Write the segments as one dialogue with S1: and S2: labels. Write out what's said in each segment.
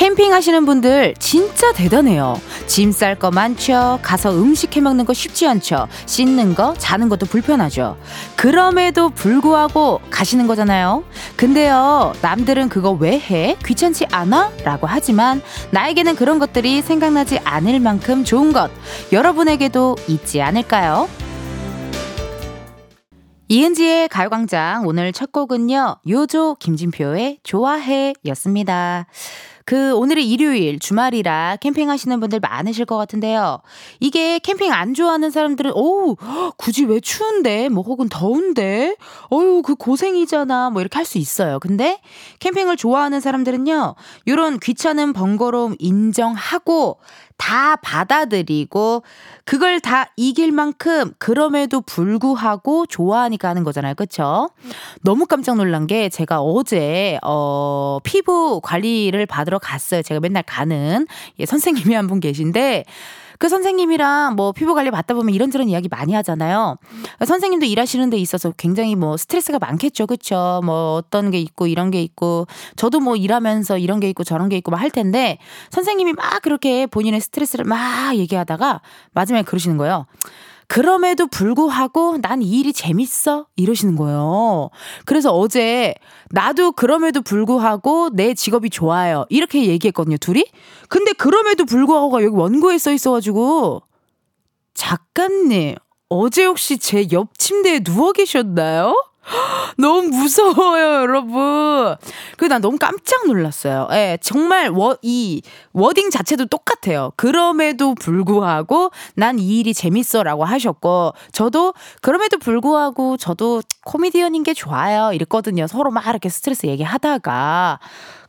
S1: 캠핑 하시는 분들 진짜 대단해요. 짐 쌀 거 많죠. 가서 음식 해 먹는 거 쉽지 않죠. 씻는 거, 자는 것도 불편하죠. 그럼에도 불구하고 가시는 거잖아요. 근데요, 남들은 그거 왜 해? 귀찮지 않아? 라고 하지만 나에게는 그런 것들이 생각나지 않을 만큼 좋은 것 여러분에게도 있지 않을까요? 이은지의 가요광장 오늘 첫 곡은요, 요조 김진표의 좋아해 였습니다. 그 오늘이 일요일 주말이라 캠핑하시는 분들 많으실 것 같은데요. 이게 캠핑 안 좋아하는 사람들은 오 굳이 왜 추운데 뭐 혹은 더운데 어유 그 고생이잖아 뭐 이렇게 할 수 있어요. 근데 캠핑을 좋아하는 사람들은요. 요런 귀찮은 번거로움 인정하고 다 받아들이고 그걸 다 이길 만큼 그럼에도 불구하고 좋아하니까 하는 거잖아요. 그쵸? 너무 깜짝 놀란 게 제가 어제 어 피부 관리를 받으러 갔어요. 제가 맨날 가는 예, 선생님이 한 분 계신데 그 선생님이랑 뭐 피부 관리 받다 보면 이런저런 이야기 많이 하잖아요. 선생님도 일하시는 데 있어서 굉장히 뭐 스트레스가 많겠죠. 그쵸? 뭐 어떤 게 있고 이런 게 있고 저도 뭐 일하면서 이런 게 있고 저런 게 있고 막 할 텐데 선생님이 막 그렇게 본인의 스트레스를 막 얘기하다가 마지막에 그러시는 거예요. 그럼에도 불구하고 난 이 일이 재밌어? 이러시는 거예요. 그래서 어제 나도 그럼에도 불구하고 내 직업이 좋아요. 이렇게 얘기했거든요, 둘이. 근데 그럼에도 불구하고가 여기 원고에 써 있어가지고 작가님, 어제 혹시 제 옆 침대에 누워 계셨나요? 너무 무서워요, 여러분. 그난 너무 깜짝 놀랐어요. 예, 정말 워, 이 워딩 자체도 똑같아요. 그럼에도 불구하고 난 이 일이 재밌어라고 하셨고, 저도 그럼에도 불구하고 저도 코미디언인 게 좋아요. 이랬거든요. 서로 막 이렇게 스트레스 얘기하다가.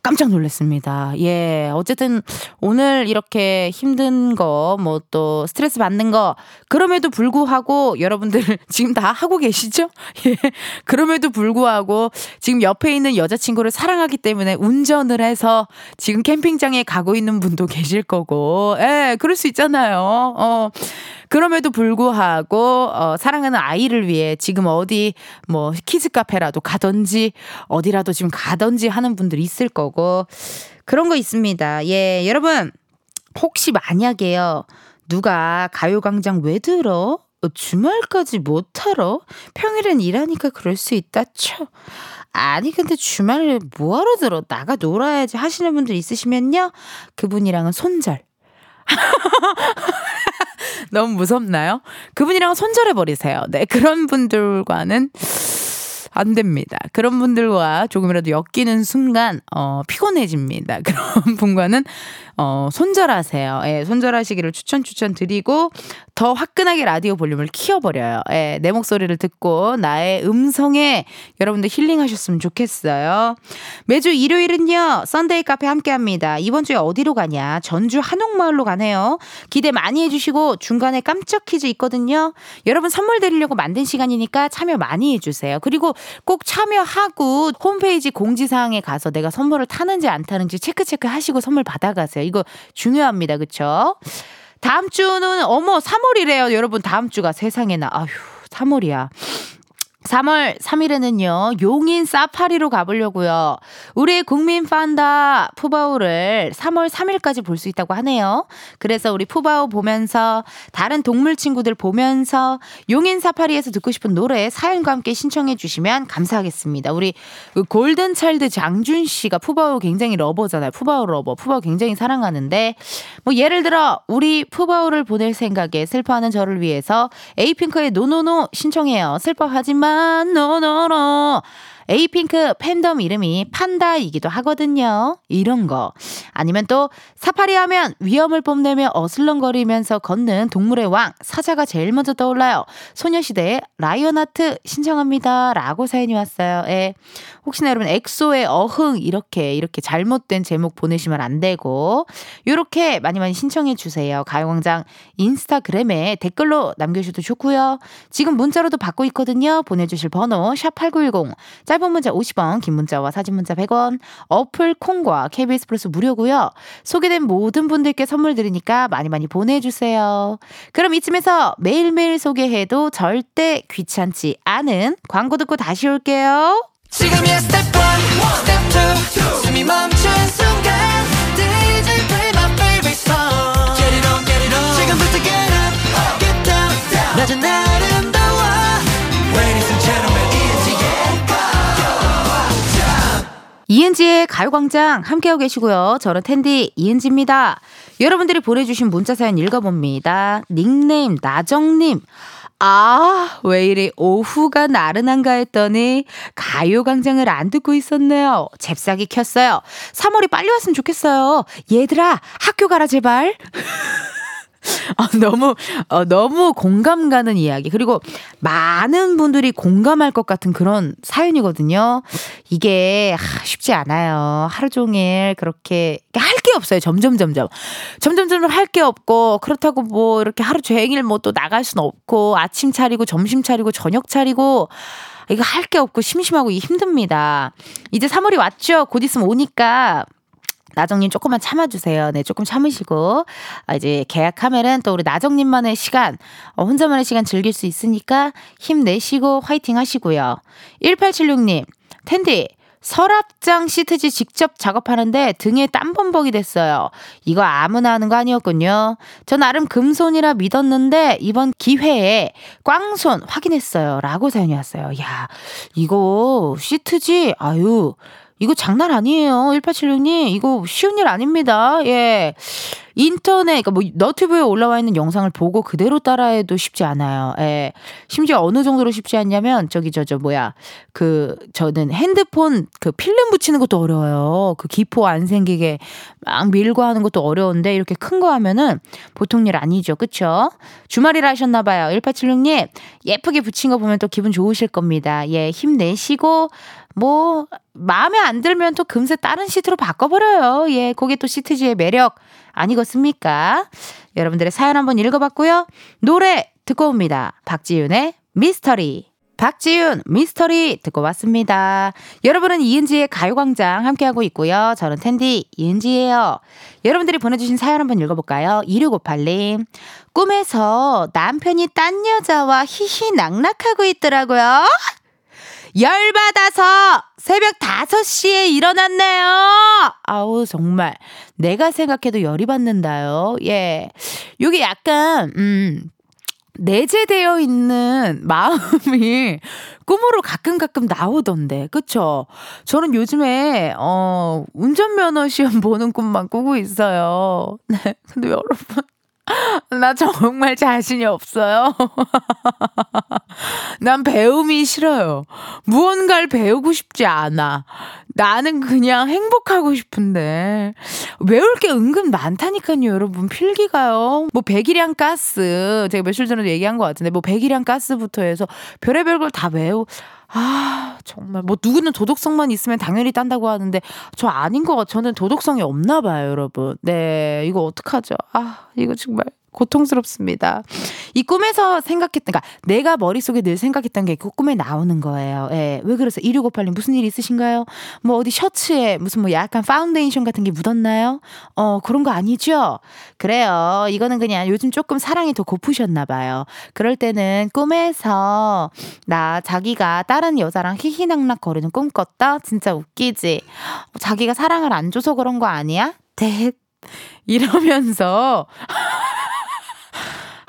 S1: 깜짝 놀랐습니다. 예. 어쨌든 오늘 이렇게 힘든 거, 뭐 또 스트레스 받는 거, 그럼에도 불구하고 여러분들 지금 다 하고 계시죠? 예. 그럼에도 불구하고 지금 옆에 있는 여자친구를 사랑하기 때문에 운전을 해서 지금 캠핑장에 가고 있는 분도 계실 거고, 예. 그럴 수 있잖아요. 어. 그럼에도 불구하고 어, 사랑하는 아이를 위해 지금 어디 뭐 키즈 카페라도 가든지 어디라도 지금 가든지 하는 분들 있을 거고 그런 거 있습니다. 예, 여러분 혹시 만약에요 누가 가요광장 왜 들어? 어, 주말까지 못 하러? 평일엔 일하니까 그럴 수 있다 쳐. 아니 근데 주말에 뭐하러 들어? 나가 놀아야지 하시는 분들 있으시면요. 그분이랑은 손절. 너무 무섭나요? 그분이랑 손절해 버리세요. 네, 그런 분들과는 안 됩니다. 그런 분들과 조금이라도 엮이는 순간 어 피곤해집니다. 그런 분과는 어, 손절하세요. 예, 손절하시기를 추천 추천 드리고 더 화끈하게 라디오 볼륨을 키워버려요. 예, 내 목소리를 듣고 나의 음성에 여러분들 힐링하셨으면 좋겠어요. 매주 일요일은요, Sunday 카페 함께 합니다. 이번 주에 어디로 가냐? 전주 한옥마을로 가네요. 기대 많이 해주시고 중간에 깜짝 퀴즈 있거든요. 여러분 선물 드리려고 만든 시간이니까 참여 많이 해주세요. 그리고 꼭 참여하고 홈페이지 공지사항에 가서 내가 선물을 타는지 안 타는지 체크 체크 하시고 선물 받아가세요. 있어요. 이거 중요합니다. 그쵸? 다음 주는 어머 3월이래요. 여러분 다음 주가 세상에나 아휴 3월이야. 3월 3일에는요, 용인 사파리로 가보려고요. 우리 국민 판다 푸바오를 3월 3일까지 볼 수 있다고 하네요. 그래서 우리 푸바오 보면서, 다른 동물 친구들 보면서, 용인 사파리에서 듣고 싶은 노래 사연과 함께 신청해 주시면 감사하겠습니다. 우리 그 골든 차일드 장준 씨가 푸바오 굉장히 lover잖아요. 푸바오 lover. 푸바오 굉장히 사랑하는데, 뭐 예를 들어, 우리 푸바오를 보낼 생각에 슬퍼하는 저를 위해서 에이핑크의 No No No 신청해요. 슬퍼하지만 No No No 에이핑크 팬덤 이름이 판다이기도 하거든요. 이런 거. 아니면 또 사파리 하면 위험을 뽐내며 어슬렁거리면서 걷는 동물의 왕 사자가 제일 먼저 떠올라요. 소녀시대의 라이언 아트 신청합니다. 라고 사연이 왔어요. 예. 혹시나 여러분 엑소의 어흥 이렇게 이렇게 잘못된 제목 보내시면 안 되고 요렇게 많이 많이 신청해 주세요. 가요광장 인스타그램에 댓글로 남겨주셔도 좋고요. 지금 문자로도 받고 있거든요. 보내주실 번호 샵 8910 짧은 문자 50원, 긴 문자와 사진 문자 100원, 어플 콩과 KBS 플러스 무료고요. 소개된 모든 분들께 선물 드리니까 많이 많이 보내주세요. 그럼 이쯤에서 매일매일 소개해도 절대 귀찮지 않은 광고 듣고 다시 올게요. 지금이야 스텝 1, 스텝 2, 숨이 멈춘 순간 DJ play my favorite song Get it on, get it on 지금부터 get up, get down 낮은 아름다워 Ladies and gentlemen, 이은지의 이은지의 가요광장 함께하고 계시고요. 저는 텐디 이은지입니다. 여러분들이 보내주신 문자 사연 읽어봅니다. 닉네임 나정님. 아, 왜 이리 오후가 나른한가 했더니 가요광장을 안 듣고 있었네요. 잽싸기 켰어요. 3월이 빨리 왔으면 좋겠어요. 얘들아, 학교 가라, 제발. 어, 너무, 어, 너무 공감 가는 이야기. 그리고 많은 분들이 공감할 것 같은 그런 사연이거든요. 이게 하, 쉽지 않아요. 하루 종일 그렇게 할 게 없어요. 점점, 점점. 점점, 점점 할 게 없고, 그렇다고 뭐 이렇게 하루 종일 뭐 또 나갈 수는 없고, 아침 차리고, 점심 차리고, 저녁 차리고, 이거 할 게 없고 심심하고 힘듭니다. 이제 3월이 왔죠? 곧 있으면 오니까 나정님 조금만 참아주세요. 네, 조금 참으시고, 아, 이제 계약하면은 또 우리 나정님만의 시간, 어, 혼자만의 시간 즐길 수 있으니까 힘내시고 화이팅 하시고요. 1876님, 텐디, 서랍장 시트지 직접 작업하는데 등에 땀 범벅이 됐어요. 이거 아무나 하는 거 아니었군요. 저 나름 금손이라 믿었는데 이번 기회에 꽝손 확인했어요. 라고 사연이 왔어요. 야, 이거 시트지? 아유, 이거 장난 아니에요. 1876님. 이거 쉬운 일 아닙니다. 예. 인터넷, 그러니까 뭐 너튜브에 올라와 있는 영상을 보고 그대로 따라해도 쉽지 않아요. 예. 심지어 어느 정도로 쉽지 않냐면 저기 저 저 뭐야 그 저는 핸드폰 그 필름 붙이는 것도 어려워요. 그 기포 안 생기게 막 밀고 하는 것도 어려운데 이렇게 큰 거 하면은 보통 일 아니죠. 그쵸? 주말이라 하셨나 봐요. 1876님 예쁘게 붙인 거 보면 또 기분 좋으실 겁니다. 예, 힘내시고 뭐 마음에 안 들면 또 금세 다른 시트로 바꿔버려요. 예, 그게 또 시트지의 매력 아니겠습니까? 여러분들의 사연 한번 읽어봤고요. 노래 듣고 옵니다. 박지윤의 미스터리. 박지윤 미스터리 듣고 왔습니다. 여러분은 이은지의 가요광장 함께하고 있고요. 저는 텐디 이은지예요. 여러분들이 보내주신 사연 한번 읽어볼까요? 2658님. 꿈에서 남편이 딴 여자와 히히 낙낙하고 있더라고요. 열받아서 새벽 5시에 일어났네요. 아우, 정말. 내가 생각해도 열이 받는다요. 예. 요게 약간, 음, 내재되어 있는 마음이 꿈으로 가끔 가끔 나오던데, 그쵸? 저는 요즘에, 어, 운전면허 시험 보는 꿈만 꾸고 있어요. 네. 근데 여러분, 나 정말 자신이 없어요. 난 배움이 싫어요. 무언가를 배우고 싶지 않아. 나는 그냥 행복하고 싶은데. 외울 게 은근 많다니까요, 여러분. 필기가요. 뭐, 배기량 가스. 제가 며칠 전에도 얘기한 것 같은데, 뭐, 배기량 가스부터 해서 별의별 걸 다 외우. 아, 정말. 뭐, 누구는 도덕성만 있으면 당연히 딴다고 하는데, 저 아닌 것 같아요. 저는 도덕성이 없나 봐요, 여러분. 네, 이거 어떡하죠? 아, 이거 정말. 고통스럽습니다. 이 꿈에서 생각했던, 그러니까 내가 머릿속에 늘 생각했던 게 그 꿈에 나오는 거예요. 예. 왜 그래서 2658님 무슨 일 있으신가요? 뭐 어디 셔츠에 무슨 뭐 약간 파운데이션 같은 게 묻었나요? 어, 그런 거 아니죠? 그래요. 이거는 그냥 요즘 조금 사랑이 더 고프셨나 봐요. 그럴 때는 꿈에서 나 자기가 다른 여자랑 히히낙낙 거리는 꿈 꿨다? 진짜 웃기지? 자기가 사랑을 안 줘서 그런 거 아니야? 대 이러면서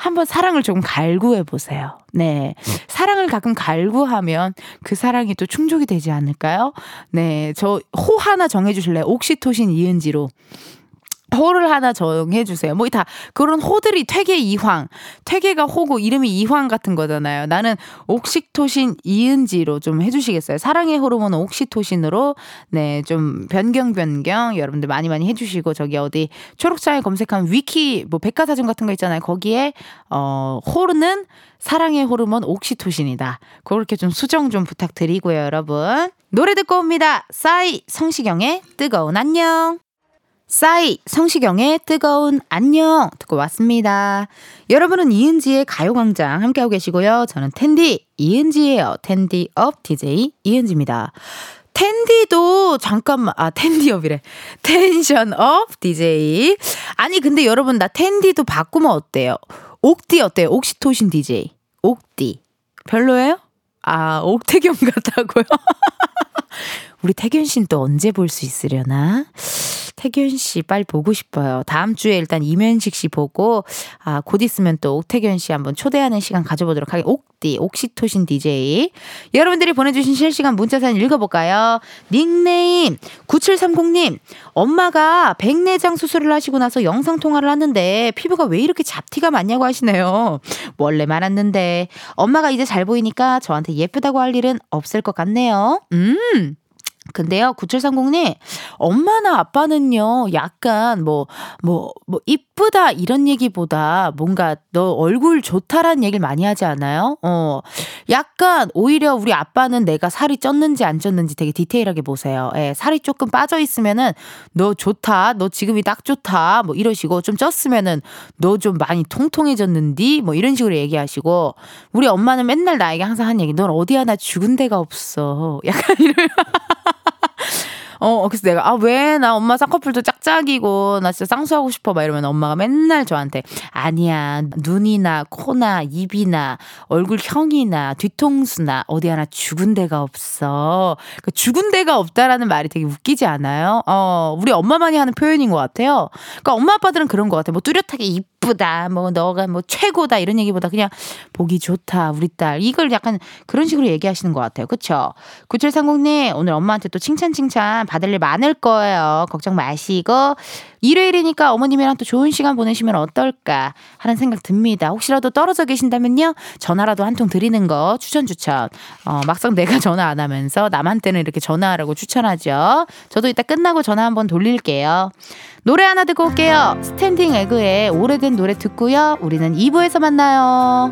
S1: 한번 사랑을 조금 갈구해 보세요. 네. 사랑을 가끔 갈구하면 그 사랑이 또 충족이 되지 않을까요? 네. 저 호 하나 정해 주실래요? 옥시토신 이은지로. 호를 하나 정해주세요. 뭐 다 그런 호들이 퇴계 이황, 퇴계가 호고 이름이 이황 같은 거잖아요. 나는 옥시토신 이은지로 좀 해주시겠어요. 사랑의 호르몬 옥시토신으로 네 좀 변경 변경 여러분들 많이 많이 해주시고 저기 어디 초록창에 검색하면 위키 뭐 백과사전 같은 거 있잖아요. 거기에 어 호르는 사랑의 호르몬 옥시토신이다. 그렇게 좀 수정 좀 부탁드리고요, 여러분. 노래 듣고 옵니다. 싸이 성시경의 뜨거운 안녕. 싸이 성시경의 뜨거운 안녕 듣고 왔습니다. 여러분은 이은지의 가요광장 함께하고 계시고요. 저는 텐디 이은지예요. 텐디 업 DJ 이은지입니다. 텐디도 잠깐만 아 텐디업이래 텐션 up DJ 아니 근데 여러분 나 텐디도 바꾸면 어때요 옥디 어때요 옥시토신 DJ 옥디 별로예요 아 옥태경 같다고요 우리 태균 씨는 또 언제 볼 수 있으려나 태균 씨 빨리 보고 싶어요. 다음 주에 일단 이면식 씨 보고 아, 곧 있으면 또 옥태균 씨 한번 초대하는 시간 가져보도록 하겠습니다. 옥디, 옥시토신 DJ. 여러분들이 보내주신 실시간 문자 사연 읽어볼까요? 닉네임 9730님 엄마가 백내장 수술을 하시고 나서 영상 통화를 하는데 피부가 왜 이렇게 잡티가 많냐고 하시네요. 원래 많았는데 엄마가 이제 잘 보이니까 저한테 예쁘다고 할 일은 없을 것 같네요. 음. 근데요, 9730님, 엄마나 아빠는요, 약간 뭐, 뭐, 뭐, 이쁘다, 이런 얘기보다 뭔가 너 얼굴 좋다라는 얘기를 많이 하지 않아요? 어, 약간 오히려 우리 아빠는 내가 살이 쪘는지 안 쪘는지 되게 디테일하게 보세요. 예, 살이 조금 빠져 있으면은 너 좋다, 너 지금이 딱 좋다, 뭐 이러시고 좀 쪘으면은 너 좀 많이 통통해졌는디? 뭐 이런 식으로 얘기하시고 우리 엄마는 맨날 나에게 항상 한 얘기, 넌 어디 하나 죽은 데가 없어. 약간 이런. 어, 그래서 내가, 아, 왜? 나 엄마 쌍꺼풀도 짝짝이고, 나 진짜 쌍수하고 싶어. 막 이러면 엄마가 맨날 저한테, 아니야, 눈이나 코나 입이나 얼굴형이나 뒤통수나 어디 하나 죽은 데가 없어. 그 죽은 데가 없다라는 말이 되게 웃기지 않아요? 어, 우리 엄마만이 하는 표현인 것 같아요. 그러니까 엄마 아빠들은 그런 것 같아요. 뭐 뚜렷하게 입 이쁘다, 뭐 너가 뭐 최고다 이런 얘기보다 그냥 보기 좋다, 우리 딸 이걸 약간 그런 식으로 얘기하시는 것 같아요. 그쵸? 9730님 오늘 엄마한테 또 칭찬 칭찬 받을 일 많을 거예요. 걱정 마시고 일요일이니까 어머님이랑 또 좋은 시간 보내시면 어떨까 하는 생각 듭니다. 혹시라도 떨어져 계신다면요 전화라도 한 통 드리는 거 추천 추천. 어, 막상 내가 전화 안 하면서 남한테는 이렇게 전화하라고 추천하죠. 저도 이따 끝나고 전화 한번 돌릴게요. 노래 하나 듣고 올게요. 스탠딩 에그의 오래된 노래 듣고요. 우리는 2부에서 만나요.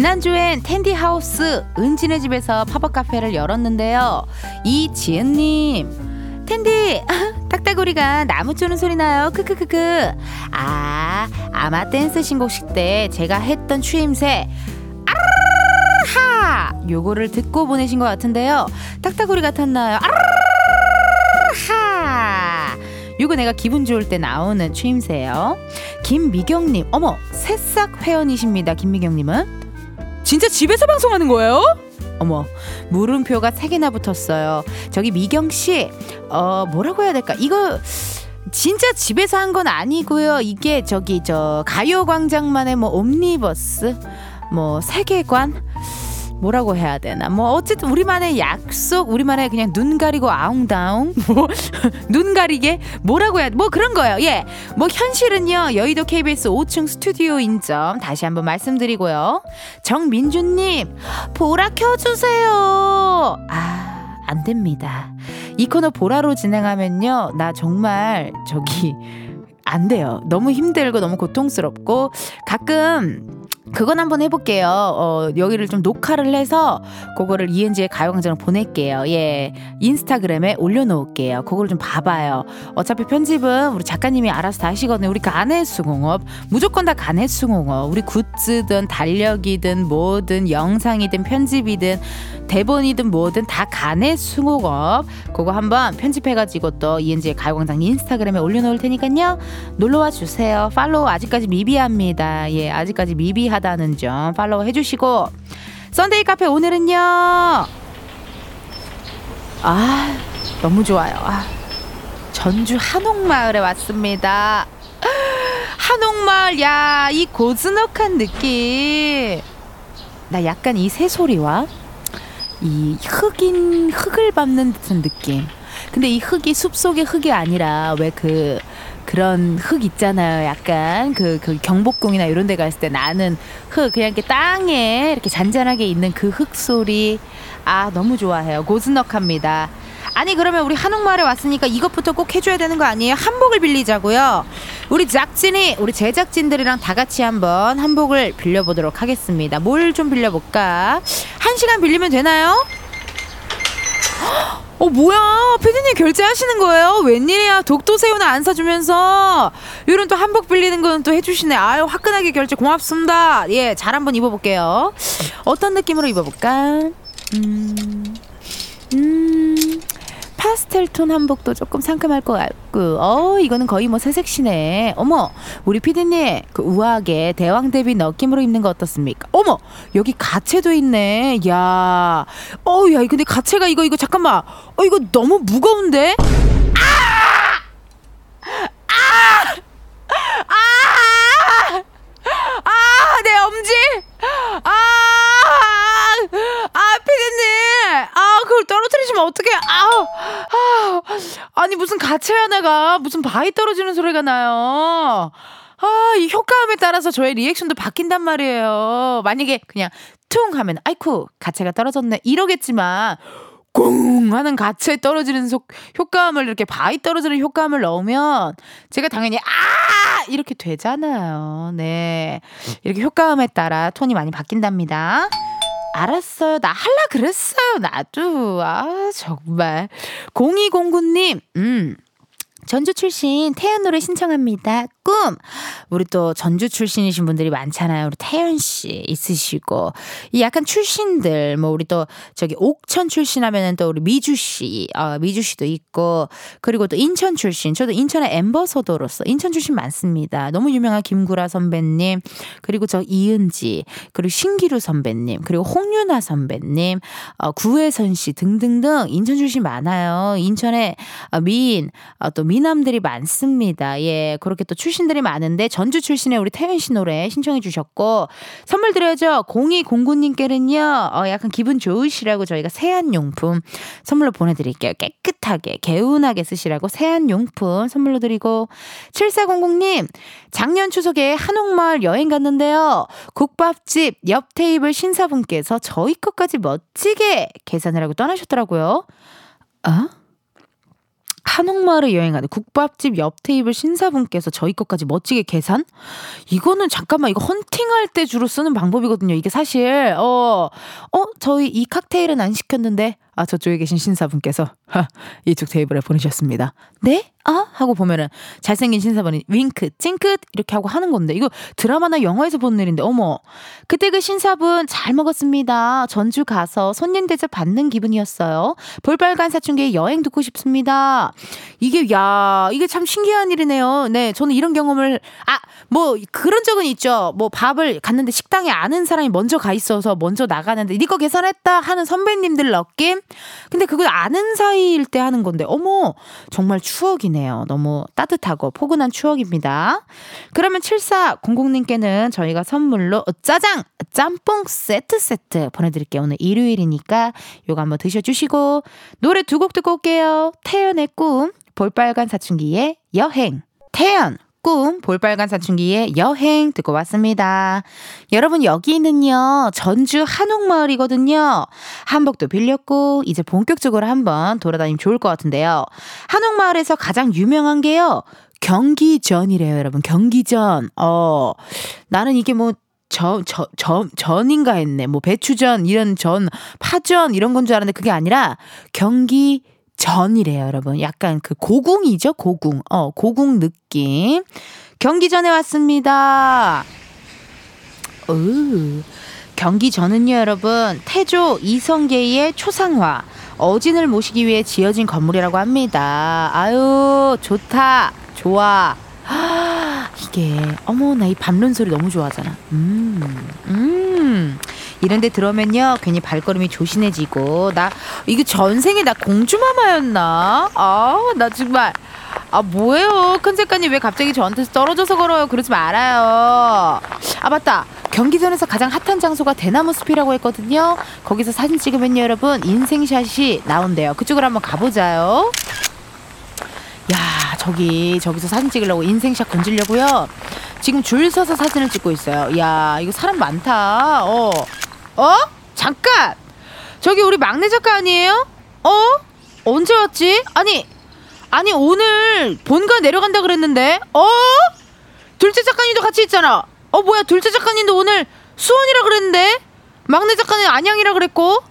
S1: 지난주엔 텐디 하우스 은진의 집에서 팝업 카페를 열었는데요. 이지은님, 텐디, 딱따구리가 나무 쪼는 소리 나요. 크크크크. 아, 아마 댄스 신고식 때 제가 했던 추임새, 아르하! 요거를 듣고 보내신 것 같은데요. 딱따구리 같았나요? 아르하! 요거 내가 기분 좋을 때 나오는 추임새예요. 김미경님, 어머, 새싹 회원이십니다. 김미경님은. 진짜 집에서 방송하는 거예요? 어머, 물음표가 세 개나 붙었어요. 저기 미경 씨, 어 뭐라고 해야 될까? 이거 진짜 집에서 한 건 아니고요. 이게 저기 저 가요광장만의 뭐 옴니버스, 뭐 세계관. 뭐라고 해야 되나? 뭐 어쨌든 우리만의 약속 우리만의 그냥 눈 가리고 아웅다웅 뭐 눈 가리게 뭐라고 해야 뭐 그런 거예요. 예. 뭐 현실은요 여의도 KBS 5층 스튜디오인 점 다시 한번 말씀드리고요. 정민주님 보라 켜주세요. 아 안 됩니다. 이 코너 보라로 진행하면요 나 정말 저기 안 돼요 너무 힘들고 너무 고통스럽고 가끔 그건 한번 해볼게요. 어, 여기를 좀 녹화를 해서 그거를 이은지의 가요광장을 보낼게요. 예. 인스타그램에 올려놓을게요. 그걸 좀 봐봐요. 어차피 편집은 우리 작가님이 알아서 다 하시거든요. 우리 간의 수공업. 무조건 다 간의 수공업. 우리 굿즈든 달력이든 뭐든 영상이든 편집이든 대본이든 뭐든 다 간의 수공업. 그거 한번 편집해가지고 또 이은지의 가요광장 인스타그램에 올려놓을 테니까요. 놀러와 주세요. 팔로우 아직까지 미비합니다. 예, 아직까지 미비하 하다는 점 팔로우 해주시고 Sunday 카페 오늘은요. 아, 너무 좋아요. 아, 전주 한옥마을에 왔습니다. 한옥마을, 야, 이 고즈넉한 느낌. 나 약간 이 새소리와 이 흙인, 흙을 밟는 듯한 느낌. 근데 이 흙이 숲속의 흙이 아니라 왜 그 그런 흙 있잖아요. 약간 그, 그 경복궁이나 이런 데 갔을 때 나는 흙 그냥 이렇게 땅에 이렇게 잔잔하게 있는 그 흙 소리 아 너무 좋아해요. 고즈넉합니다. 아니 그러면 우리 한옥마을에 왔으니까 이것부터 꼭 해줘야 되는 거 아니에요? 한복을 빌리자고요. 우리 작진이 우리 제작진들이랑 다 같이 한번 한복을 빌려보도록 하겠습니다. 뭘 좀 빌려볼까? 한 시간 빌리면 되나요? 어 뭐야? 피디님 결제하시는 거예요? 웬일이야? 독도 새우나 안 사주면서. 이런 또 한복 빌리는 거는 또 해주시네. 아유 화끈하게 결제 고맙습니다. 예 잘 한번 입어볼게요. 어떤 느낌으로 입어볼까? 음, 음 파스텔 톤 한복도 조금 상큼할 것 같고 어 이거는 거의 뭐 새색시네 어머 우리 피디님 그 우아하게 대왕 대비 느낌으로 입는 거 어떻습니까 어머 여기 가채도 있네 야 어야 근데 가채가 이거 이거 잠깐만 어 이거 너무 무거운데 아! 아! 아! 아! 내 엄지! 아! 아, 피디님! 아, 그걸 떨 어뜨리시면 어떡해! 아! 아! 아니, 무슨 가채 하나가 무슨 바위 떨어지는 소리가 나요. 아, 이 효과음에 따라서 저의 리액션도 바뀐단 말이에요. 만약에 그냥 퉁 하면, 아이쿠, 가채가 떨어졌네. 이러겠지만, 꽁 하는 가채 떨어지는 속, 효과음을 이렇게 바위 떨어지는 효과음을 넣으면 제가 당연히 아 이렇게 되잖아요. 네 이렇게 효과음에 따라 톤이 많이 바뀐답니다. 알았어요. 나 할라 그랬어요. 나도. 아, 정말. 0209님, 음. 전주 출신 태연 노래 신청합니다. 꿈! 우리 또 전주 출신이신 분들이 많잖아요. 우리 태연 씨 있으시고. 이 약간 출신들, 뭐 우리 또 저기 옥천 출신 하면은 또 우리 미주 씨, 어, 미주 씨도 있고. 그리고 또 인천 출신. 저도 인천의 엠버서더로서 인천 출신 많습니다. 너무 유명한 김구라 선배님. 그리고 저 이은지. 그리고 신기루 선배님. 그리고 홍윤아 선배님. 어, 구혜선 씨 등등등 인천 출신 많아요. 인천에 어, 미인, 어, 또 미남들이 많습니다. 예. 그렇게 또 출신 출신들이 많은데 전주 출신의 우리 태연 씨 노래 신청해 주셨고 선물 드려야죠. 0209님께는요. 어, 약간 기분 좋으시라고 저희가 세안용품 선물로 보내드릴게요. 깨끗하게 개운하게 쓰시라고 세안용품 선물로 드리고 7400님 작년 추석에 한옥마을 여행 갔는데요. 국밥집 옆 테이블 신사분께서 저희 것까지 멋지게 계산을 하고 떠나셨더라고요. 어? 한옥마을에 여행하는 국밥집 옆 테이블 신사분께서 저희 것까지 멋지게 계산? 이거는 잠깐만 이거 헌팅할 때 주로 쓰는 방법이거든요. 이게 사실 어, 어 저희 이 칵테일은 안 시켰는데 아 저쪽에 계신 신사분께서 하, 이쪽 테이블에 보내셨습니다. 네? 아 하고 보면은 잘생긴 신사분이 윙크, 찡긋 이렇게 하고 하는 건데 이거 드라마나 영화에서 보는 일인데 어머 그때 그 신사분 잘 먹었습니다. 전주 가서 손님 대접 받는 기분이었어요. 볼빨간 사춘기에 여행 듣고 싶습니다. 이게 야 이게 참 신기한 일이네요. 네 저는 이런 경험을 아 뭐 그런 적은 있죠. 뭐 밥을 갔는데 식당에 아는 사람이 먼저 가 있어서 먼저 나가는데 니거 계산했다 하는 선배님들 느낌. 근데 그걸 아는 사이일 때 하는 건데 어머 정말 추억이 추억이네요. 너무 따뜻하고 포근한 추억입니다. 그러면 7400님께는 저희가 선물로 짜장, 짬뽕 세트 세트 보내드릴게요. 오늘 일요일이니까 요거 한번 드셔주시고 노래 두 곡 듣고 올게요. 태연의 꿈, 볼빨간 사춘기의 여행. 태연, 꿈 볼빨간 사춘기의 여행 듣고 왔습니다. 여러분 여기는요 전주 한옥마을이거든요. 한복도 빌렸고 이제 본격적으로 한번 돌아다니면 좋을 것 같은데요. 한옥마을에서 가장 유명한 게요 경기전이래요 여러분 경기전. 어 나는 이게 뭐 저, 저, 저, 전인가 했네. 뭐 배추전, 이런 전, 파전, 이런 건 줄 알았는데 그게 아니라 경기 전이래요, 여러분. 약간 그 고궁이죠, 고궁. 어, 고궁 느낌. 경기 전에 왔습니다. 으. 경기 전은요, 여러분. 태조 이성계의 초상화. 어진을 모시기 위해 지어진 건물이라고 합니다. 아유, 좋다. 좋아. 이게, 어머, 나이 반론 소리 너무 좋아하잖아. 음, 음. 이런 데 들어오면요 괜히 발걸음이 조신해지고 나 이거 전생에 나 공주마마였나? 아 나 정말. 아 뭐예요? 큰 작가님 왜 갑자기 저한테 떨어져서 걸어요? 그러지 말아요. 아 맞다. 경기전에서 가장 핫한 장소가 대나무 숲이라고 했거든요. 거기서 사진 찍으면요 여러분. 인생샷이 나온대요. 그쪽으로 한번 가보자요. 야 저기 저기서 사진 찍으려고 인생샷 건지려고요. 지금 줄 서서 사진을 찍고 있어요. 야 이거 사람 많다. 어 어? 잠깐 저기 우리 막내 작가 아니에요? 어? 언제 왔지? 아니 아니 오늘 본가 내려간다 그랬는데 어? 둘째 작가님도 같이 있잖아 어 뭐야 둘째 작가님도 오늘 수원이라 그랬는데 막내 작가님 안양이라 그랬고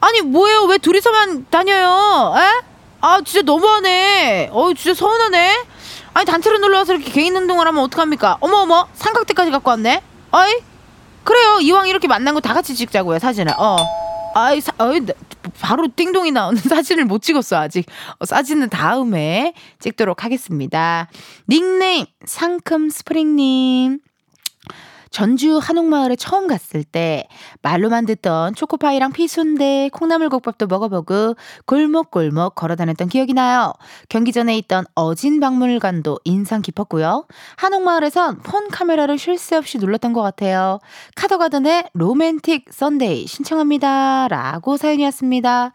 S1: 아니 뭐예요 왜 둘이서만 다녀요 에? 아 진짜 너무하네 어 진짜 서운하네 아니 단체로 놀러와서 이렇게 개인 운동을 하면 어떡합니까 어머 어머 삼각대까지 갖고 왔네 어이 그래요. 이왕 이렇게 만난 거 다 같이 찍자고요 사진을. 어. 아이 사, 어이 바로 띵동이 나오는 사진을 못 찍었어 아직. 어, 사진은 다음에 찍도록 하겠습니다. 닉네임 상큼 스프링님 전주 한옥마을에 처음 갔을 때 말로만 듣던 초코파이랑 피순대, 콩나물국밥도 먹어보고 골목골목 걸어다녔던 기억이 나요. 경기전에 있던 어진 박물관도 인상 깊었고요. 한옥마을에선 폰 카메라를 쉴 새 없이 눌렀던 것 같아요. 카더가든의 Romantic Sunday 신청합니다. 라고 사연이었습니다.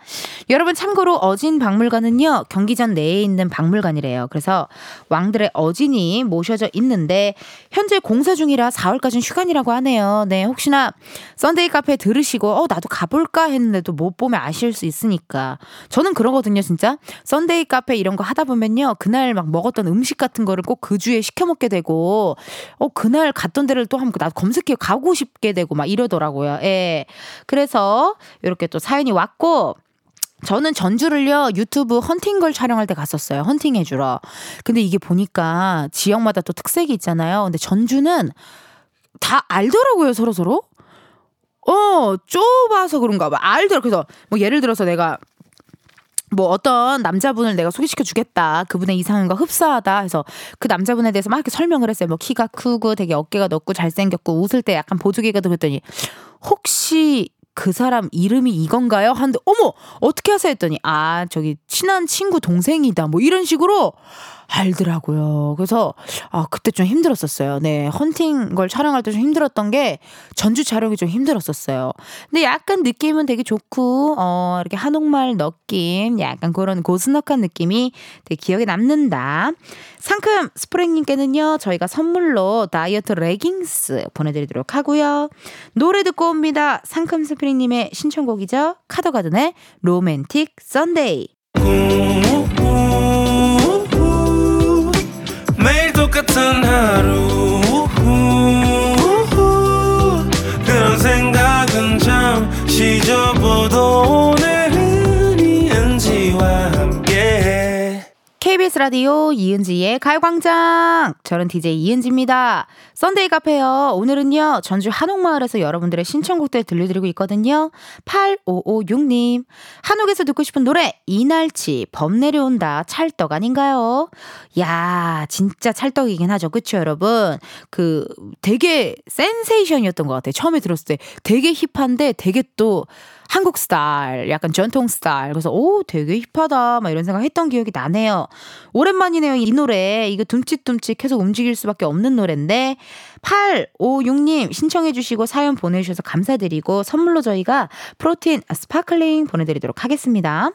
S1: 여러분 참고로 어진 박물관은요. 경기전 내에 있는 박물관이래요. 그래서 왕들의 어진이 모셔져 있는데 현재 공사 중이라 4월까지 휴관이라고 하네요. 네, 혹시나 Sunday 카페 들으시고 어 나도 가볼까 했는데도 못 보면 아쉬울 수 있으니까 저는 그러거든요, 진짜. Sunday 카페 이런 거 하다 보면요, 그날 막 먹었던 음식 같은 거를 꼭 그 주에 시켜 먹게 되고 어 그날 갔던 데를 또 한번 나도 검색해 가고 싶게 되고 막 이러더라고요. 예. 그래서 이렇게 또 사연이 왔고. 저는 전주를요 유튜브 헌팅걸 촬영할 때 갔었어요 헌팅 해주러 근데 이게 보니까 지역마다 또 특색이 있잖아요 근데 전주는 다 알더라고요, 서로서로. 어, 좁아서 그런가 봐. 알더라. 그래서 뭐 예를 들어서 내가 뭐 어떤 남자분을 내가 소개시켜 주겠다. 그분의 이상형과 흡사하다 해서 그 남자분에 대해서 막 이렇게 설명을 했어요. 뭐 키가 크고 되게 어깨가 넓고 잘생겼고 웃을 때 약간 보조개가 들었더니 혹시 그 사람 이름이 이건가요? 하는데 어머 어떻게 하세요 했더니 아 저기 친한 친구 동생이다 뭐 이런 식으로 알더라고요. 그래서 아 그때 좀 힘들었었어요. 네 헌팅 걸 촬영할 때 좀 힘들었던 게 전주 촬영이 좀 힘들었었어요. 근데 약간 느낌은 되게 좋고 어 이렇게 한옥마을 느낌, 약간 그런 고즈넉한 느낌이 되게 기억에 남는다. 상큼 스프링님께는요 저희가 선물로 다이어트 레깅스 보내드리도록 하고요. 노래 듣고 옵니다. 상큼 스프링님의 신청곡이죠. 카더가든의 Romantic Sunday. 매일 KBS 라디오 이은지의 가요광장 저는 DJ 이은지입니다. Sunday 카페요. 오늘은요, 전주 한옥마을에서 여러분들의 신청곡들 들려드리고 있거든요. 8556님. 한옥에서 듣고 싶은 노래, 이날치, 범 내려온다, 찰떡 아닌가요? 야 진짜 찰떡이긴 하죠. 그쵸, 여러분? 그, 되게 센세이션이었던 것 같아요. 처음에 들었을 때. 되게 힙한데 되게 또, 한국 스타일, 약간 전통 스타일. 그래서, 오, 되게 힙하다. 막 이런 생각 했던 기억이 나네요. 오랜만이네요. 이 노래. 이거 둠칫둠칫 계속 움직일 수밖에 없는 노래인데, 856님 신청해 주시고 사연 보내 주셔서 감사드리고 선물로 저희가 프로틴 sparkling 보내 드리도록 하겠습니다.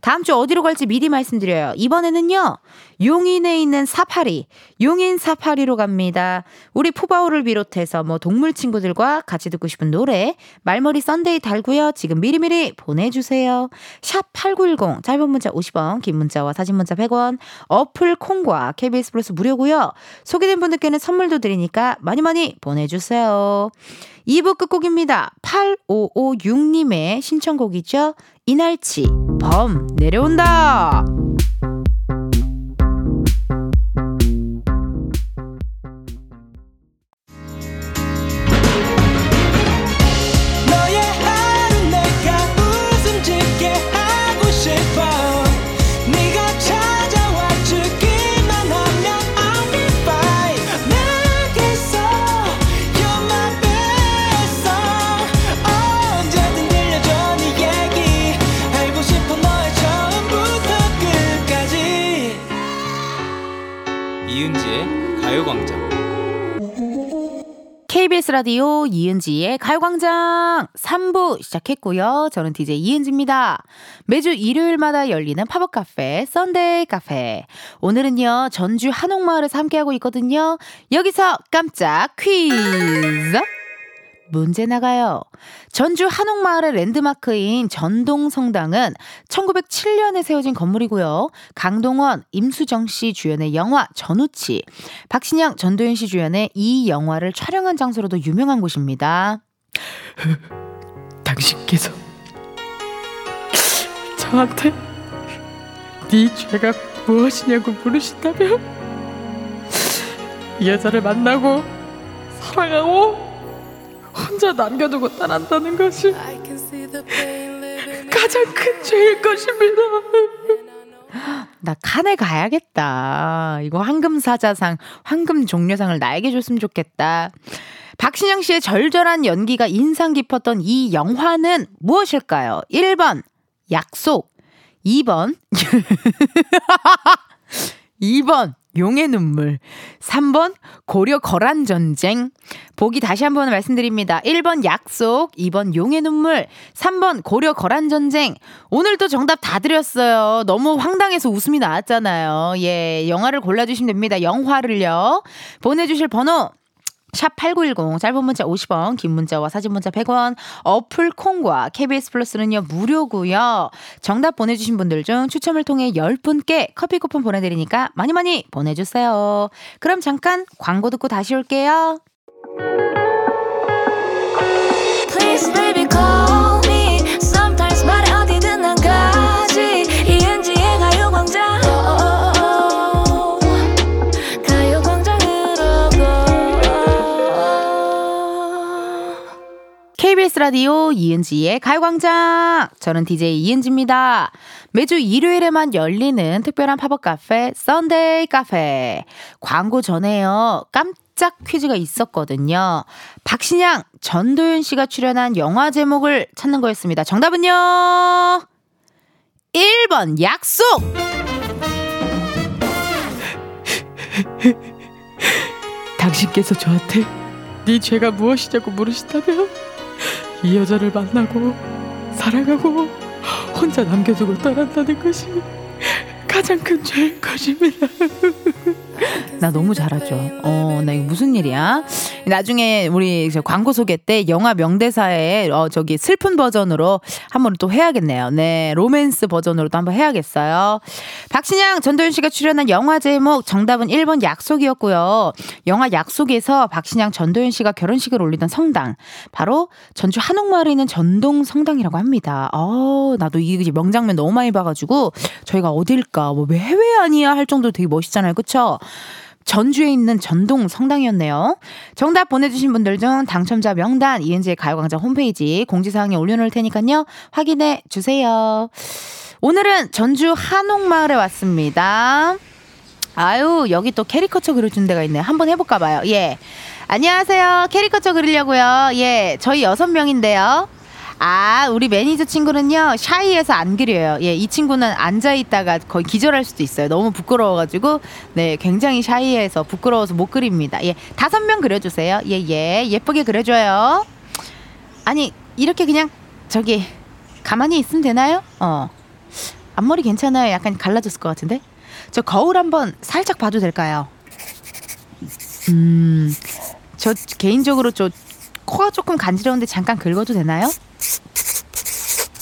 S1: 다음 주 어디로 갈지 미리 말씀드려요. 이번에는요, 용인에 있는 사파리, 용인 사파리로 갑니다. 우리 푸바오를 비롯해서 뭐 동물 친구들과 같이 듣고 싶은 노래, 말머리 Sunday 달고요. 지금 미리미리 보내주세요. 샵 8910, 짧은 문자 50원, 긴 문자와 사진 문자 100원, 어플 콩과 KBS 플러스 무료고요. 소개된 분들께는 선물도 드리니까 많이 많이 보내주세요. 2부 끝곡입니다. 8556님의 신청곡이죠. 이날치, 범, 내려온다! 라디오 이은지의 가요광장 3부 시작했고요. 저는 DJ 이은지입니다. 매주 일요일마다 열리는 팝업 카페, Sunday 카페. 오늘은요, 전주 한옥마을에서 함께하고 있거든요. 여기서 깜짝 퀴즈! 문제 나가요. 전주 한옥마을의 랜드마크인 전동성당은 1907년에 세워진 건물이고요. 강동원, 임수정 씨 주연의 영화 전우치, 박신양, 전도연 씨 주연의 이 영화를 촬영한 장소로도 유명한 곳입니다.
S2: 당신께서 저한테 네 죄가 무엇이냐고 물으신다면 이 여자를 만나고 사랑하고 혼자 남겨두고 떠난다는 것이 가장 큰 죄일 것입니다.
S1: 나 칸에 가야겠다. 이거 황금사자상, 황금종려상을 나에게 줬으면 좋겠다. 박신영 씨의 절절한 연기가 인상 깊었던 이 영화는 무엇일까요? 1번, 약속. 2번, 2번, 용의 눈물. 3번 고려 거란 전쟁. 보기 다시 한 번 말씀드립니다. 1번 약속, 2번 용의 눈물, 3번 고려 거란 전쟁. 오늘도 정답 다 드렸어요. 너무 황당해서 웃음이 나왔잖아요. 예, 영화를 골라주시면 됩니다. 영화를요. 보내주실 번호 샵8910 짧은 문자 50원 긴 문자와 사진 문자 100원 어플 콩과 KBS 플러스는요 무료고요. 정답 보내주신 분들 중 추첨을 통해 10분께 커피 쿠폰 보내드리니까 많이 많이 보내주세요. 그럼 잠깐 광고 듣고 다시 올게요. Please, baby, KBS 라디오 이은지의 가요광장. 저는 DJ 이은지입니다. 매주 일요일에만 열리는 특별한 팝업 카페, Sunday 카페. 광고 전에요. 깜짝 퀴즈가 있었거든요. 박신양, 전도연 씨가 출연한 영화 제목을 찾는 거였습니다. 정답은요? 1번, 약속!
S2: 당신께서 저한테 네 죄가 무엇이냐고 물으신다면 이 여자를 만나고 사랑하고 혼자 남겨두고 떠난다는 것이 가장 큰 죄인 것입니다.
S1: 나 너무 잘하죠. 어, 나 이거 무슨 일이야? 나중에 우리 광고 소개 때 영화 명대사에 어, 저기 슬픈 버전으로 한번 또 해야겠네요. 네, 로맨스 버전으로도 한번 해야겠어요. 박신양, 전도연 씨가 출연한 영화 제목 정답은 1번 약속이었고요. 영화 약속에서 박신양, 전도연 씨가 결혼식을 올리던 성당 바로 전주 한옥마을에 있는 전동 성당이라고 합니다. 어, 나도 이 명장면 너무 많이 봐가지고 저희가 어딜까, 뭐왜 해외 아니야 할 정도로 되게 멋있잖아요, 그쵸? 전주에 있는 전동 성당이었네요. 정답 보내주신 분들 중 당첨자 명단 이은지의 가요광장 홈페이지 공지사항에 올려놓을 테니까요. 확인해 주세요. 오늘은 전주 한옥마을에 왔습니다. 아유, 여기 또 캐리커처 그려준 데가 있네. 한번 해볼까 봐요. 예. 안녕하세요. 캐리커처 그리려고요. 예. 저희 여섯 명인데요. 아, 우리 매니저 친구는요, 샤이해서 안 그려요. 예, 이 친구는 앉아있다가 거의 기절할 수도 있어요. 너무 부끄러워가지고, 네, 굉장히 샤이해서 부끄러워서 못 그립니다. 예, 다섯 명 그려주세요. 예, 예, 예쁘게 그려줘요. 아니, 이렇게 그냥, 저기, 가만히 있으면 되나요? 어. 앞머리 괜찮아요? 약간 갈라졌을 것 같은데? 저 거울 한번 살짝 봐도 될까요? 음, 저 개인적으로 저 코가 조금 간지러운데 잠깐 긁어도 되나요?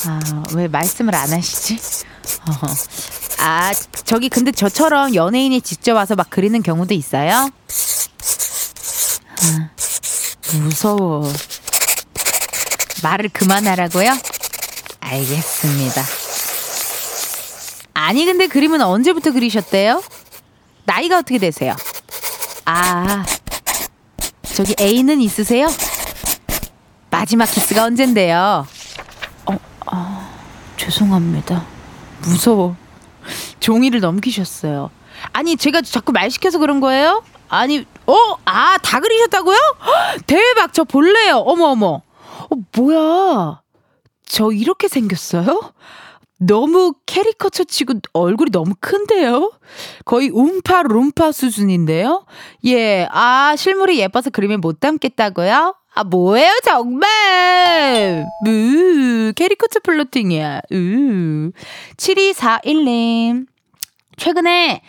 S1: 아, 왜 말씀을 안 하시지? 어. 아, 저기 근데 저처럼 연예인이 직접 와서 막 그리는 경우도 있어요? 아, 무서워. 말을 그만하라고요? 알겠습니다. 아니, 근데 그림은 언제부터 그리셨대요? 나이가 어떻게 되세요? 아, 저기 애인은 있으세요? 마지막 키스가 언젠데요? 어, 어, 죄송합니다. 무서워. 종이를 넘기셨어요. 아니, 제가 자꾸 말 시켜서 그런 거예요? 아니, 어, 아, 다 그리셨다고요? 대박, 저 볼래요. 어머, 어머. 어, 뭐야. 저 이렇게 생겼어요? 너무 캐리커처 치고 얼굴이 너무 큰데요? 거의 움파 룸파 수준인데요? 예, 아, 실물이 예뻐서 그림에 못 담겠다고요? 아, 뭐예요, 정말! 으, 캐리커처 flirting이야. 으. 7241님. 최근에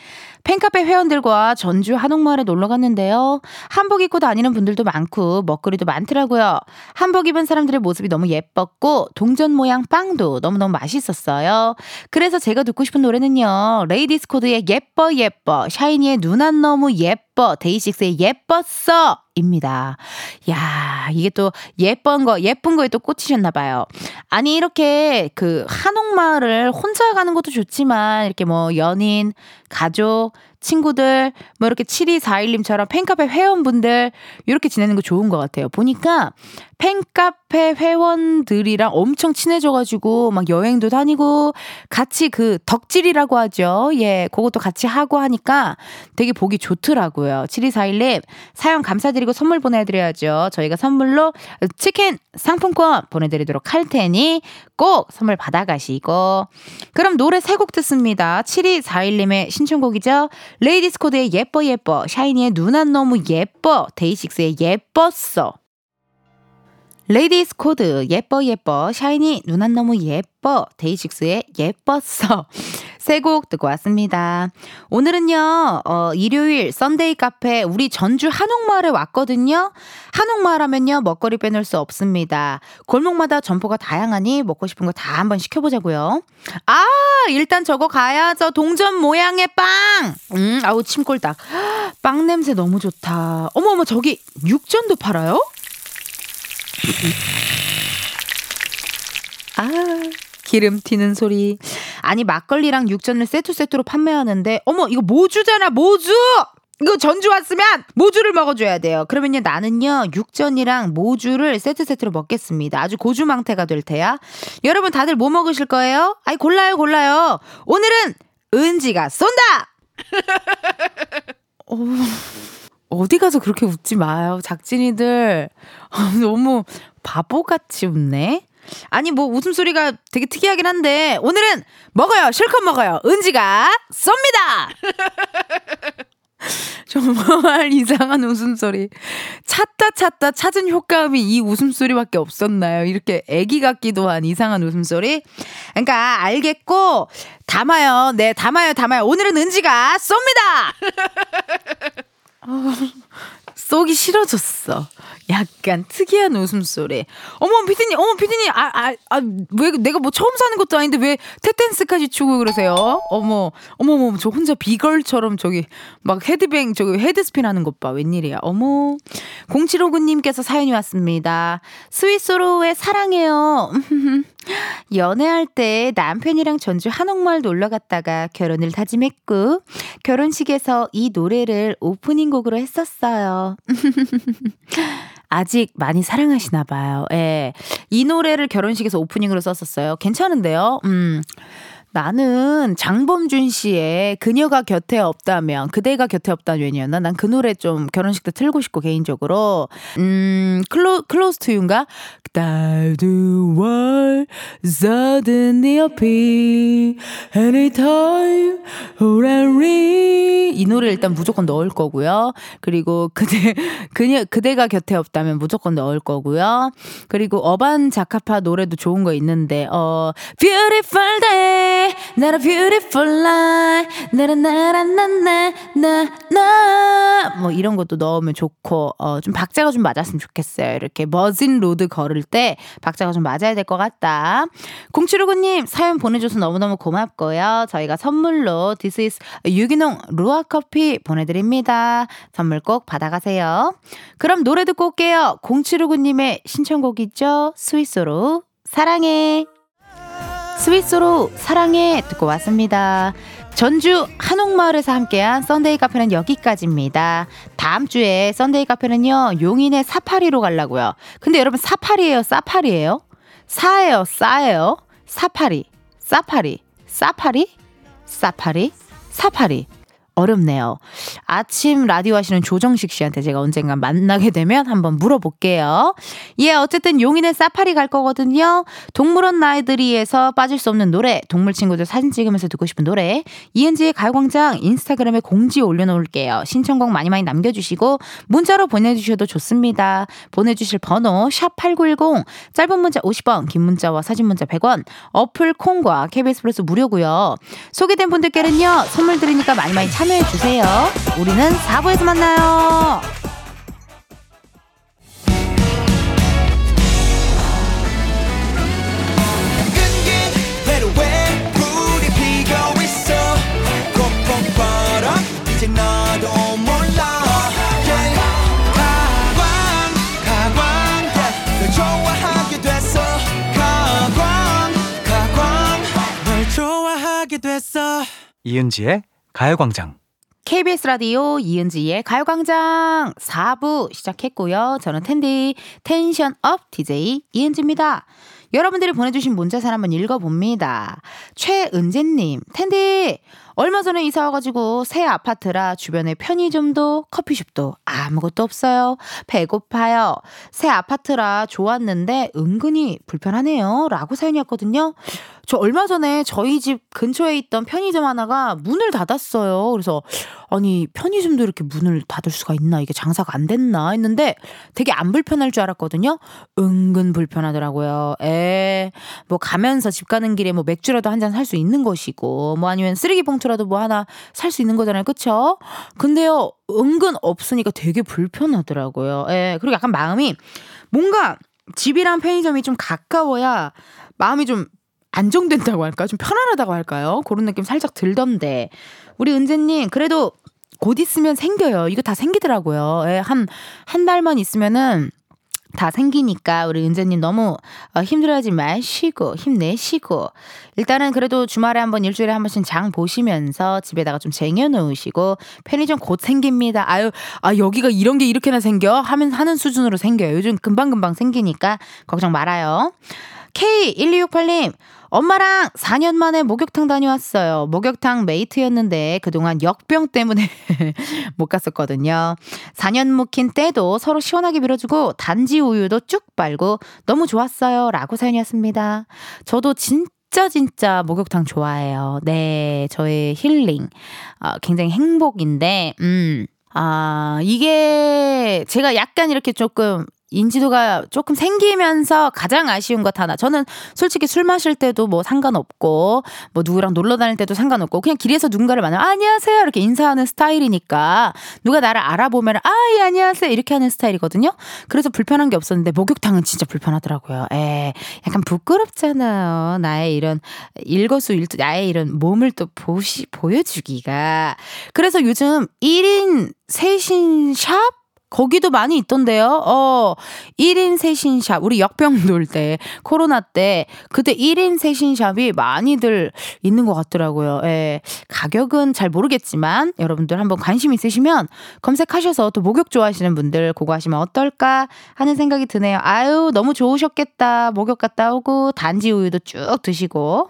S1: 팬카페 회원들과 전주 한옥마을에 놀러 갔는데요. 한복 입고 다니는 분들도 많고 먹거리도 많더라고요. 한복 입은 사람들의 모습이 너무 예뻤고 동전 모양 빵도 너무너무 맛있었어요. 그래서 제가 듣고 싶은 노래는요. 레이디스 코드의 예뻐 예뻐 샤이니의 누난 너무 예뻐 데이식스의 예뻤어 입니다. 야, 이게 또 예쁜 거, 예쁜 거에 또 꽂히셨나 봐요. 아니, 이렇게 그 한옥마을을 혼자 가는 것도 좋지만, 이렇게 뭐 연인, 가족, 친구들, 뭐 이렇게 7241님처럼 팬카페 회원분들, 이렇게 지내는 거 좋은 것 같아요. 보니까 팬카페 회원들이랑 엄청 친해져가지고 막 여행도 다니고 같이 그 덕질이라고 하죠. 예, 그것도 같이 하고 하니까 되게 보기 좋더라고요. 7241님, 사연 감사드리고 선물 보내드려야죠. 저희가 선물로 치킨 상품권 보내드리도록 할 테니 꼭 선물 받아가시고. 그럼 노래 세 곡 듣습니다. 7241님의 신청곡이죠. 레이디스 코드의 예뻐 예뻐, 샤이니의 누난 너무 예뻐, 데이식스의 예뻤어. 레이디스 코드 예뻐 예뻐. 샤이니 누난 너무 예뻐. 데이식스의 예뻤어 세 곡 듣고 왔습니다. 오늘은요 어, 일요일 썬데이 카페 우리 전주 한옥마을에 왔거든요. 한옥마을 하면요 먹거리 빼놓을 수 없습니다. 골목마다 점포가 다양하니 먹고 싶은 거 다 한번 시켜보자고요. 아 일단 저거 가야죠 동전 모양의 빵. 음 아우 침꼴딱 빵 냄새 너무 좋다. 어머 어머 저기 육전도 팔아요? 아, 기름 튀는 소리. 아니, 막걸리랑 육전을 세트 세트로 판매하는데, 어머, 이거 모주잖아, 모주! 이거 전주 왔으면 모주를 먹어줘야 돼요. 그러면요, 나는요, 육전이랑 모주를 세트 세트로 먹겠습니다. 아주 고주망태가 될 테야. 여러분 다들 뭐 먹으실 거예요? 아이, 골라요, 골라요. 오늘은 은지가 쏜다! 어... 어디 가서 그렇게 웃지 마요. 작진이들. 너무 바보같이 웃네. 아니, 뭐, 웃음소리가 되게 특이하긴 한데, 오늘은 먹어요. 실컷 먹어요. 은지가 쏩니다! 정말 이상한 웃음소리. 찾다 찾다 찾은 효과음이 이 웃음소리밖에 없었나요? 이렇게 애기 같기도 한 이상한 웃음소리. 그러니까 알겠고 담아요. 네, 담아요, 담아요. 오늘은 은지가 쏩니다. 아, 쏘기 싫어졌어. 약간 특이한 웃음소리. 어머, 피디님, 어머, 피디님, 아, 아, 아, 왜, 내가 뭐 처음 사는 것도 아닌데 왜 테텐스까지 추고 그러세요? 어머, 어머, 어머, 저 혼자 비걸처럼 저기 막 헤드뱅, 저기 헤드스핀 하는 것 봐. 웬일이야. 어머. 0759님께서 사연이 왔습니다. 스위스로의 사랑해요. 연애할 때 남편이랑 전주 한옥마을 놀러 갔다가 결혼을 다짐했고, 결혼식에서 이 노래를 오프닝 곡으로 했었어요. 아직 많이 사랑하시나 봐요. 예. 이 노래를 결혼식에서 오프닝으로 썼었어요. 괜찮은데요? 음. 나는 장범준 씨의 그녀가 곁에 없다면 그대가 곁에 없다면이었나? 난 그 노래 좀 결혼식 때 틀고 싶고 개인적으로 음 클로 Close to You인가? Why do birds suddenly appear anytime around 이 노래 일단 무조건 넣을 거고요. 그리고 그대 그녀 그대가 곁에 없다면 무조건 넣을 거고요. 그리고 어반 자카파 노래도 좋은 거 있는데 어 Beautiful day another beautiful life 나라나라나나나나 뭐 이런 것도 넣으면 좋고 어 좀 박자가 좀 맞았으면 좋겠어요. 이렇게 멋진 road 걸을 때 박자가 좀 맞아야 될 것 같다. 0759님 사연 보내줘서 너무너무 고맙고요. 저희가 선물로 This is 유기농 루아 커피 보내드립니다. 선물 꼭 받아가세요. 그럼 노래 듣고 올게요. 0759님의 신청곡이죠. Sweet Sorrow 사랑해. Sweet Sorrow 사랑해 듣고 왔습니다. 전주 한옥마을에서 함께한 썬데이 카페는 여기까지입니다. 다음 주에 썬데이 카페는요, 용인의 사파리로 가려고요. 근데 여러분, 사파리예요? 사파리예요? 사예요? 싸예요? 사파리, 사파리, 사파리, 사파리, 사파리. 어렵네요. 아침 라디오 하시는 조정식 씨한테 제가 언젠가 만나게 되면 한번 물어볼게요. 예, 어쨌든 용인에 사파리 갈 거거든요. 동물원 나이들이에서 빠질 수 없는 노래, 동물 친구들 사진 찍으면서 듣고 싶은 노래, 이은지의 가요광장 인스타그램에 공지 올려놓을게요. 신청곡 많이 많이 남겨주시고 문자로 보내주셔도 좋습니다. 보내주실 번호 샵 #8910 짧은 문자 50원, 긴 문자와 사진 문자 100원, 어플 콩과 KBS 플러스 무료고요. 소개된 분들께는요 선물 드리니까 많이 많이 참. 참여해주세요. 우리는 4부에서 만나요.
S3: 이은지의 가요광장
S1: KBS 라디오 이은지의 가요광장 4부 시작했고요. 저는 텐디 tension up DJ 이은지입니다. 여러분들이 보내주신 문자사연 한번 읽어봅니다. 최은재님, 텐디 얼마 전에 이사 와가지고 새 아파트라 주변에 편의점도 커피숍도 아무것도 없어요. 배고파요. 새 아파트라 좋았는데 은근히 불편하네요. 라고 사연이었거든요. 저 얼마 전에 저희 집 근처에 있던 편의점 하나가 문을 닫았어요. 그래서 아니 편의점도 이렇게 문을 닫을 수가 있나 이게 장사가 안 됐나 했는데 되게 안 불편할 줄 알았거든요. 은근 불편하더라고요. 에, 뭐 가면서 집 가는 길에 뭐 맥주라도 한 잔 살 수 있는 것이고 뭐 아니면 쓰레기 봉투 봉투라도 뭐 하나 살 수 있는 거잖아요. 그쵸? 근데요, 은근 없으니까 되게 불편하더라고요. 예, 그리고 약간 마음이 뭔가 집이랑 편의점이 좀 가까워야 마음이 좀 안정된다고 할까요? 좀 편안하다고 할까요? 그런 느낌 살짝 들던데. 우리 은재님, 그래도 곧 있으면 생겨요. 이거 다 생기더라고요. 예, 한, 한 달만 있으면은 다 생기니까 우리 은재님 너무 어, 힘들어하지 마시고 힘내시고 일단은 그래도 주말에 한번 일주일에 한 번씩 장 보시면서 집에다가 좀 쟁여놓으시고 편의점 곧 생깁니다. 아유 아 여기가 이런 게 이렇게나 생겨 하면 하는 수준으로 생겨요. 요즘 금방 금방 생기니까 걱정 말아요. K1268님 엄마랑 4년 만에 목욕탕 다녀왔어요. 목욕탕 메이트였는데 그동안 역병 때문에 못 갔었거든요. 4년 묵힌 때도 서로 시원하게 밀어주고 단지 우유도 쭉 빨고 너무 좋았어요. 라고 사연이었습니다. 저도 진짜 진짜 목욕탕 좋아해요. 네, 저의 힐링. 어, 굉장히 행복인데, 음. 아, 이게 제가 약간 이렇게 조금 인지도가 조금 생기면서 가장 아쉬운 것 하나. 저는 솔직히 술 마실 때도 뭐 상관없고, 뭐 누구랑 놀러 다닐 때도 상관없고, 그냥 길에서 누군가를 만나면, 아, 안녕하세요. 이렇게 인사하는 스타일이니까, 누가 나를 알아보면, 아, 예, 안녕하세요. 이렇게 하는 스타일이거든요. 그래서 불편한 게 없었는데, 목욕탕은 진짜 불편하더라고요. 에, 약간 부끄럽잖아요. 나의 이런 일거수일투, 나의 이런 몸을 또 보시, 보여주기가. 그래서 요즘 1인 세신 샵? 거기도 많이 있던데요. 어, 1인 세신샵. 우리 역병 돌 때, 코로나 때, 그때 1인 세신샵이 많이들 있는 것 같더라고요. 예. 가격은 잘 모르겠지만, 여러분들 한번 관심 있으시면 검색하셔서 또 목욕 좋아하시는 분들 그거 하시면 어떨까 하는 생각이 드네요. 아유, 너무 좋으셨겠다. 목욕 갔다 오고, 단지 우유도 쭉 드시고.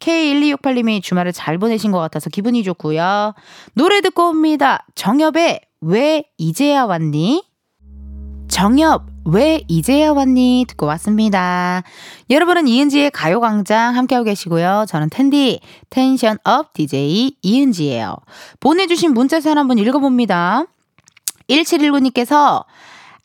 S1: K1268님이 주말을 잘 보내신 것 같아서 기분이 좋고요. 노래 듣고 옵니다. 정엽의 왜 이제야 왔니? 정엽, 왜 이제야 왔니? 듣고 왔습니다. 여러분은 이은지의 가요광장 함께하고 계시고요. 저는 텐디, 텐션업 DJ 이은지예요. 보내주신 문자 사연 한번 읽어봅니다. 1719님께서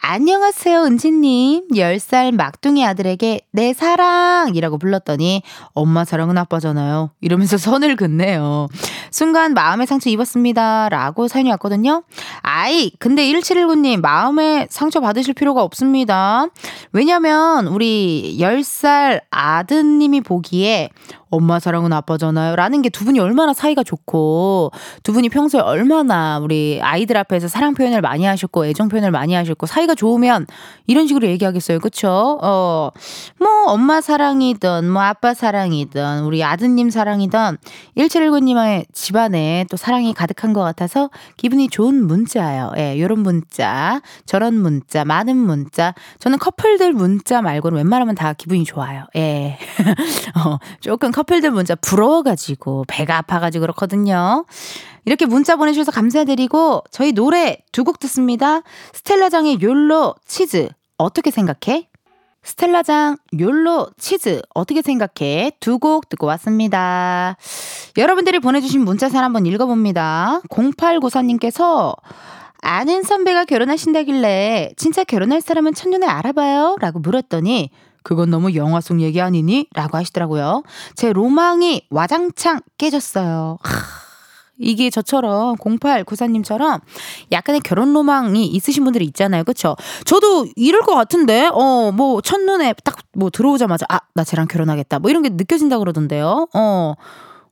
S1: 안녕하세요, 은지님. 10살 막둥이 아들에게 내 사랑이라고 불렀더니 엄마 사랑은 아빠잖아요. 이러면서 선을 긋네요. 순간 마음의 상처 입었습니다. 라고 사연이 왔거든요. 아이, 근데 1719님, 마음에 상처 받으실 필요가 없습니다. 왜냐면, 우리 10살 아드님이 보기에 엄마 사랑은 아빠잖아요. 라는 게 두 분이 얼마나 사이가 좋고, 두 분이 평소에 얼마나 우리 아이들 앞에서 사랑 표현을 많이 하셨고, 애정 표현을 많이 하셨고, 사이가 좋으면 이런 식으로 얘기하겠어요. 그쵸? 어, 뭐, 엄마 사랑이든, 뭐, 아빠 사랑이든, 우리 아드님 사랑이든, 1719님의 집안에 또 사랑이 가득한 것 같아서 기분이 좋은 문자예요. 예, 요런 문자, 저런 문자, 많은 문자. 저는 커플들 문자 말고는 웬만하면 다 기분이 좋아요. 예. 어, 조금 커플들 문자 부러워가지고 배가 아파가지고 그렇거든요. 이렇게 문자 보내주셔서 감사드리고 저희 노래 두 곡 듣습니다. 스텔라장의 욜로 치즈 어떻게 생각해? 스텔라장 욜로 치즈 어떻게 생각해? 두 곡 듣고 왔습니다. 여러분들이 보내주신 문자사를 한번 읽어봅니다. 0894님께서 아는 선배가 결혼하신다길래 진짜 결혼할 사람은 첫눈에 알아봐요? 라고 물었더니 그건 너무 영화 속 얘기 아니니? 라고 하시더라고요. 제 로망이 와장창 깨졌어요. 하. 이게 저처럼 0894님처럼 약간의 결혼 로망이 있으신 분들이 있잖아요. 그쵸? 저도 이럴 것 같은데, 어, 뭐, 첫눈에 딱 뭐 들어오자마자, 아, 나 쟤랑 결혼하겠다. 뭐 이런 게 느껴진다 그러던데요. 어.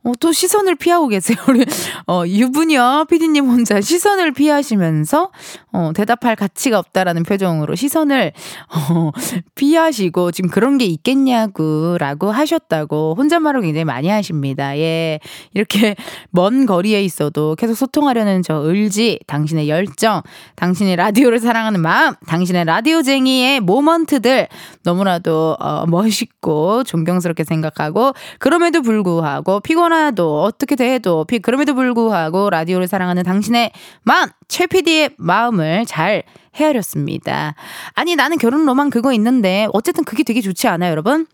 S1: 어, 또 시선을 피하고 계세요. 우리, 어, 유부녀 피디님 혼자 시선을 피하시면서, 어, 대답할 가치가 없다라는 표정으로 시선을, 어, 피하시고, 지금 그런 게 있겠냐고, 라고 하셨다고, 혼잣말을 굉장히 많이 하십니다. 예. 이렇게 먼 거리에 있어도 계속 소통하려는 저 의지, 당신의 열정, 당신의 라디오를 사랑하는 마음, 당신의 라디오쟁이의 모먼트들, 너무나도, 어, 멋있고, 존경스럽게 생각하고, 그럼에도 불구하고, 피곤 피곤하도 어떻게 돼도 그럼에도 불구하고 라디오를 사랑하는 당신의 마음 최 PD의 마음을 잘 헤아렸습니다. 아니 나는 결혼 로망 그거 있는데 어쨌든 그게 되게 좋지 않아요, 여러분?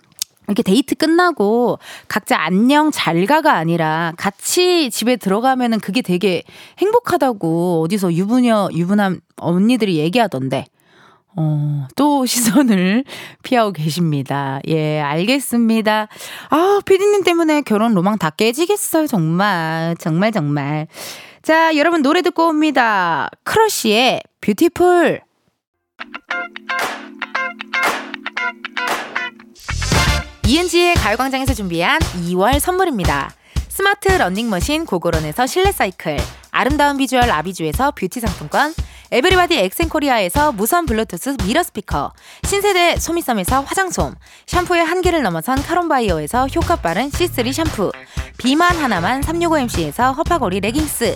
S1: 이렇게 데이트 끝나고 각자 안녕 잘 가가 아니라 같이 집에 들어가면은 그게 되게 행복하다고 어디서 유부녀 유부남 언니들이 얘기하던데 어, 또 시선을 피하고 계십니다. 예, 알겠습니다. 아, 피디님 때문에 결혼 로망 다 깨지겠어요, 정말. 정말, 정말. 자, 여러분 노래 듣고 옵니다. 크러쉬의 Beautiful. 이은지의 가요광장에서 준비한 2월 선물입니다. 스마트 러닝머신 고고런에서 실내 사이클, 아름다운 비주얼 아비주에서 뷰티 상품권, 에브리바디 엑센코리아에서 무선 블루투스 미러 스피커, 신세대 소미섬에서 화장솜, 샴푸의 한계를 넘어선 카론바이어에서 효과 빠른 C3 샴푸, 비만 하나만 365MC에서 허파고리 레깅스,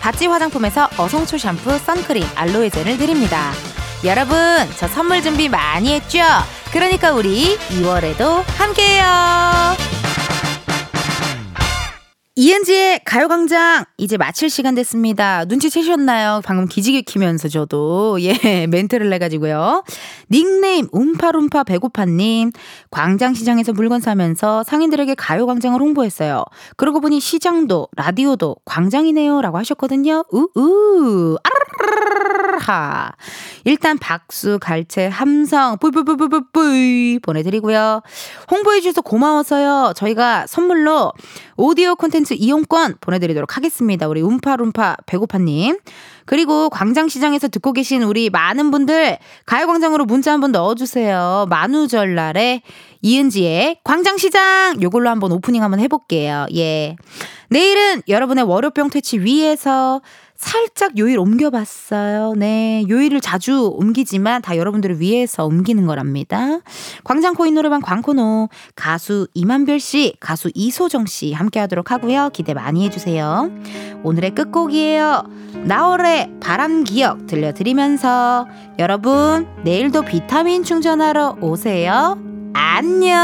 S1: 바찌 화장품에서 어성초 샴푸, 선크림, 알로에 젤을 드립니다. 여러분, 저 선물 준비 많이 했죠? 그러니까 우리 2월에도 함께해요. 이은지의 가요광장 이제 마칠 시간 됐습니다. 눈치채셨나요? 방금 기지개 키면서 저도 예 멘트를 내가지고요. 닉네임 움파룸파 배고파님 광장시장에서 물건 사면서 상인들에게 가요광장을 홍보했어요. 그러고 보니 시장도 라디오도 광장이네요라고 하셨거든요. 우우 아르르르하 일단 박수 갈채 함성 뿌이뿌이뿌이뿌이 보내드리고요. 홍보해 주셔서 고마워서요. 저희가 선물로 오디오 콘텐츠 이용권 보내드리도록 하겠습니다. 우리 움파룸파 배고파님. 그리고 광장시장에서 듣고 계신 우리 많은 분들 가요광장으로 문자 한번 넣어주세요. 만우절날에 이은지의 광장시장 요걸로 한번 오프닝 한번 해볼게요. 예. 내일은 여러분의 월요병 퇴치 위해서 살짝 요일 옮겨봤어요. 네. 요일을 자주 옮기지만 다 여러분들을 위해서 옮기는 거랍니다. 광장 코인 노래방 광코노 가수 이만별 씨, 가수 이소정 씨 함께 하도록 하고요. 기대 많이 해주세요. 오늘의 끝곡이에요. 나월의 바람 기억 들려드리면서 여러분, 내일도 비타민 충전하러 오세요. 안녕!